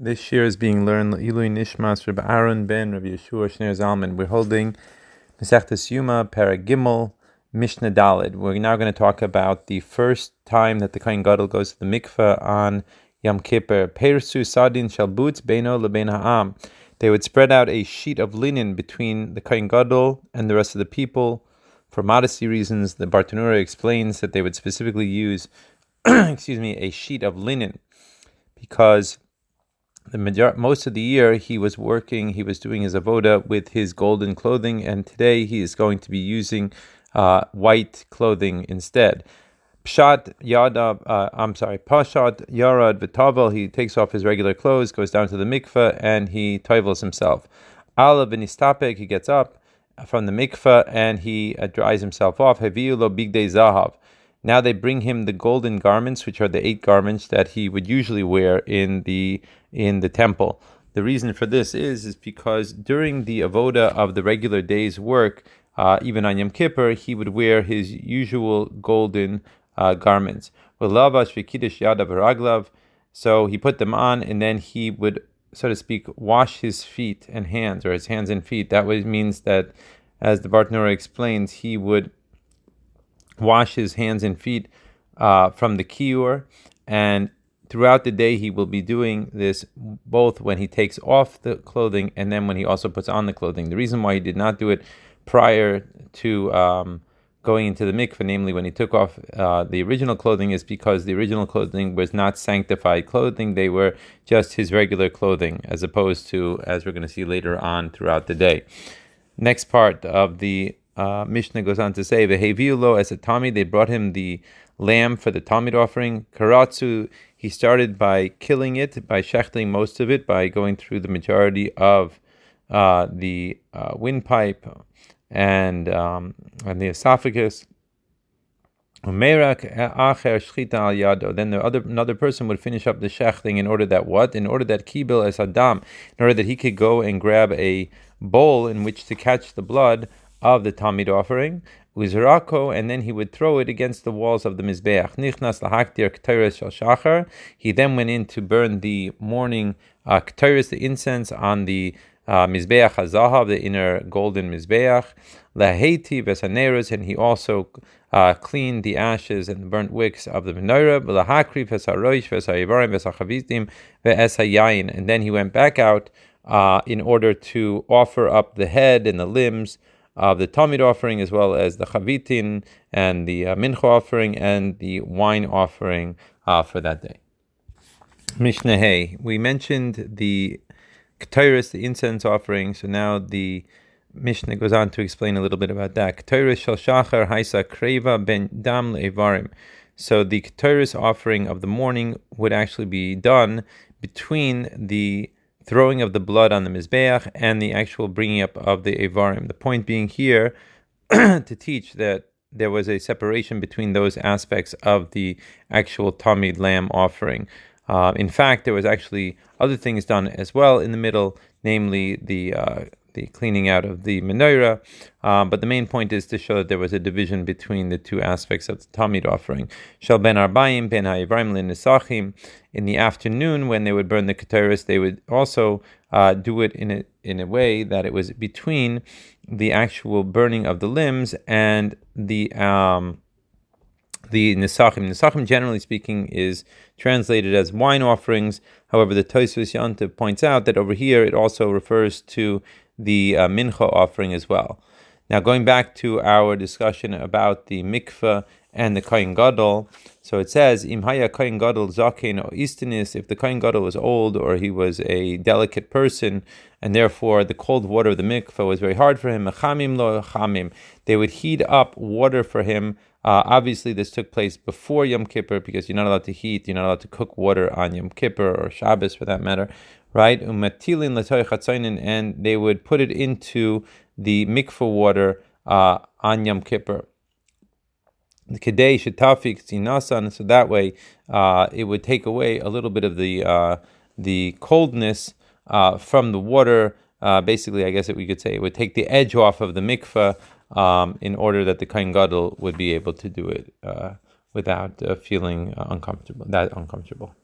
This year is being learned Ilui Nishmas Rabbi Aaron ben Rabbi Yeshua Shner Zalman. We're holding Masechtas Yuma, Paragimel, Mishnah Dalid. We're now going to talk about the first time that the Kohen Gadol goes to the mikveh on Yom Kippur. Persu Sadin Shalbutz Beino Lebein Ha'am. They would spread out a sheet of linen between the Kohen Gadol and the rest of the people. For modesty reasons, the Bartanura explains that they would specifically use, excuse me, a sheet of linen because the major- most of the year he was working, he was doing his avoda with his golden clothing, and today he is going to be using uh, white clothing instead. Pshat Yada, uh, I'm sorry, Pashat Yarad Vitavel, he takes off his regular clothes, goes down to the mikveh, and he toivels himself. Ala Benistapek, he gets up from the mikveh and he uh, dries himself off. Heviulo Bigdei Zahav. Now they bring him the golden garments, which are the eight garments that he would usually wear in the in the temple. The reason for this is is because during the avoda of the regular day's work, uh, even on Yom Kippur, he would wear his usual golden uh, garments. So he put them on, and then he would, so to speak, wash his feet and hands, or his hands and feet. That means that, as the Bartanura explains, he would wash his hands and feet uh, from the kior, and throughout the day he will be doing this both when he takes off the clothing and then when he also puts on the clothing. The reason why he did not do it prior to um, going into the mikveh, namely when he took off uh, the original clothing, is because the original clothing was not sanctified clothing; they were just his regular clothing, as opposed to, as we're going to see later on throughout the day. Next part of the uh, Mishnah goes on to say, "Veheviulo as a Tommy, they brought him the lamb for the Tamid offering. Karatsu, he started by killing it, by shechting most of it, by going through the majority of uh, the uh, windpipe and um, and the esophagus. Then the other another person would finish up the shechting in order that what? In order that kibil es adam, in order that he could go and grab a bowl in which to catch the blood of the Tamid offering, Uzrako, and then he would throw it against the walls of the Mizbeach. Nichnas lahaktir k'teres shel shachar. He then went in to burn the morning uh, the incense, on the uh, Mizbeach HaZahav, the inner golden Mizbeach. Laheti v'saneros, and he also uh, cleaned the ashes and the burnt wicks of the menorah. Lahakri v'saroish v'sayivarim v'sachavitim v'esayayin. And then he went back out uh, in order to offer up the head and the limbs of the Tamid offering, as well as the Chavitin and the uh, Mincha offering and the wine offering uh, for that day. Mishnah Hay. We mentioned the Ketairis, the incense offering. So now the Mishnah goes on to explain a little bit about that. Ketairis shel shachar haisa kreva ben dam le'evarim. So the Ketairis offering of the morning would actually be done between the throwing of the blood on the Mizbeach and the actual bringing up of the Evarim. The point being here to teach that there was a separation between those aspects of the actual Tamid lamb offering. Uh, in fact, there was actually other things done as well in the middle, namely the uh, the cleaning out of the menorah. Um, but the main point is to show that there was a division between the two aspects of the Tamid offering. Shal ben arbaim ben ha'ivraim nisachim. In the afternoon, when they would burn the keteris, they would also uh, do it in a in a way that it was between the actual burning of the limbs and the um, the nisachim. Nisachim, generally speaking, is translated as wine offerings. However, the Tosfos Yontif points out that over here it also refers to the uh, mincha offering as well. Now, going back to our discussion about the mikveh and the kohen gadol, so it says imhaya kohen gadol zaken or istinis. If the kohen gadol was old or he was a delicate person, and therefore the cold water of the mikveh was very hard for him, chamim lo chamim, they would heat up water for him. Uh, obviously, this took place before Yom Kippur because you're not allowed to heat, you're not allowed to cook water on Yom Kippur or Shabbos for that matter right? Umatilin and they would put it into the mikveh water uh, on Yom Kippur. The kedei shetafik tzinasan, so that way uh, it would take away a little bit of the uh, the coldness uh, from the water. Uh, basically, I guess we could say it would take the edge off of the mikveh um, in order that the kohen gadol would be able to do it uh, without feeling uncomfortable, that uncomfortable.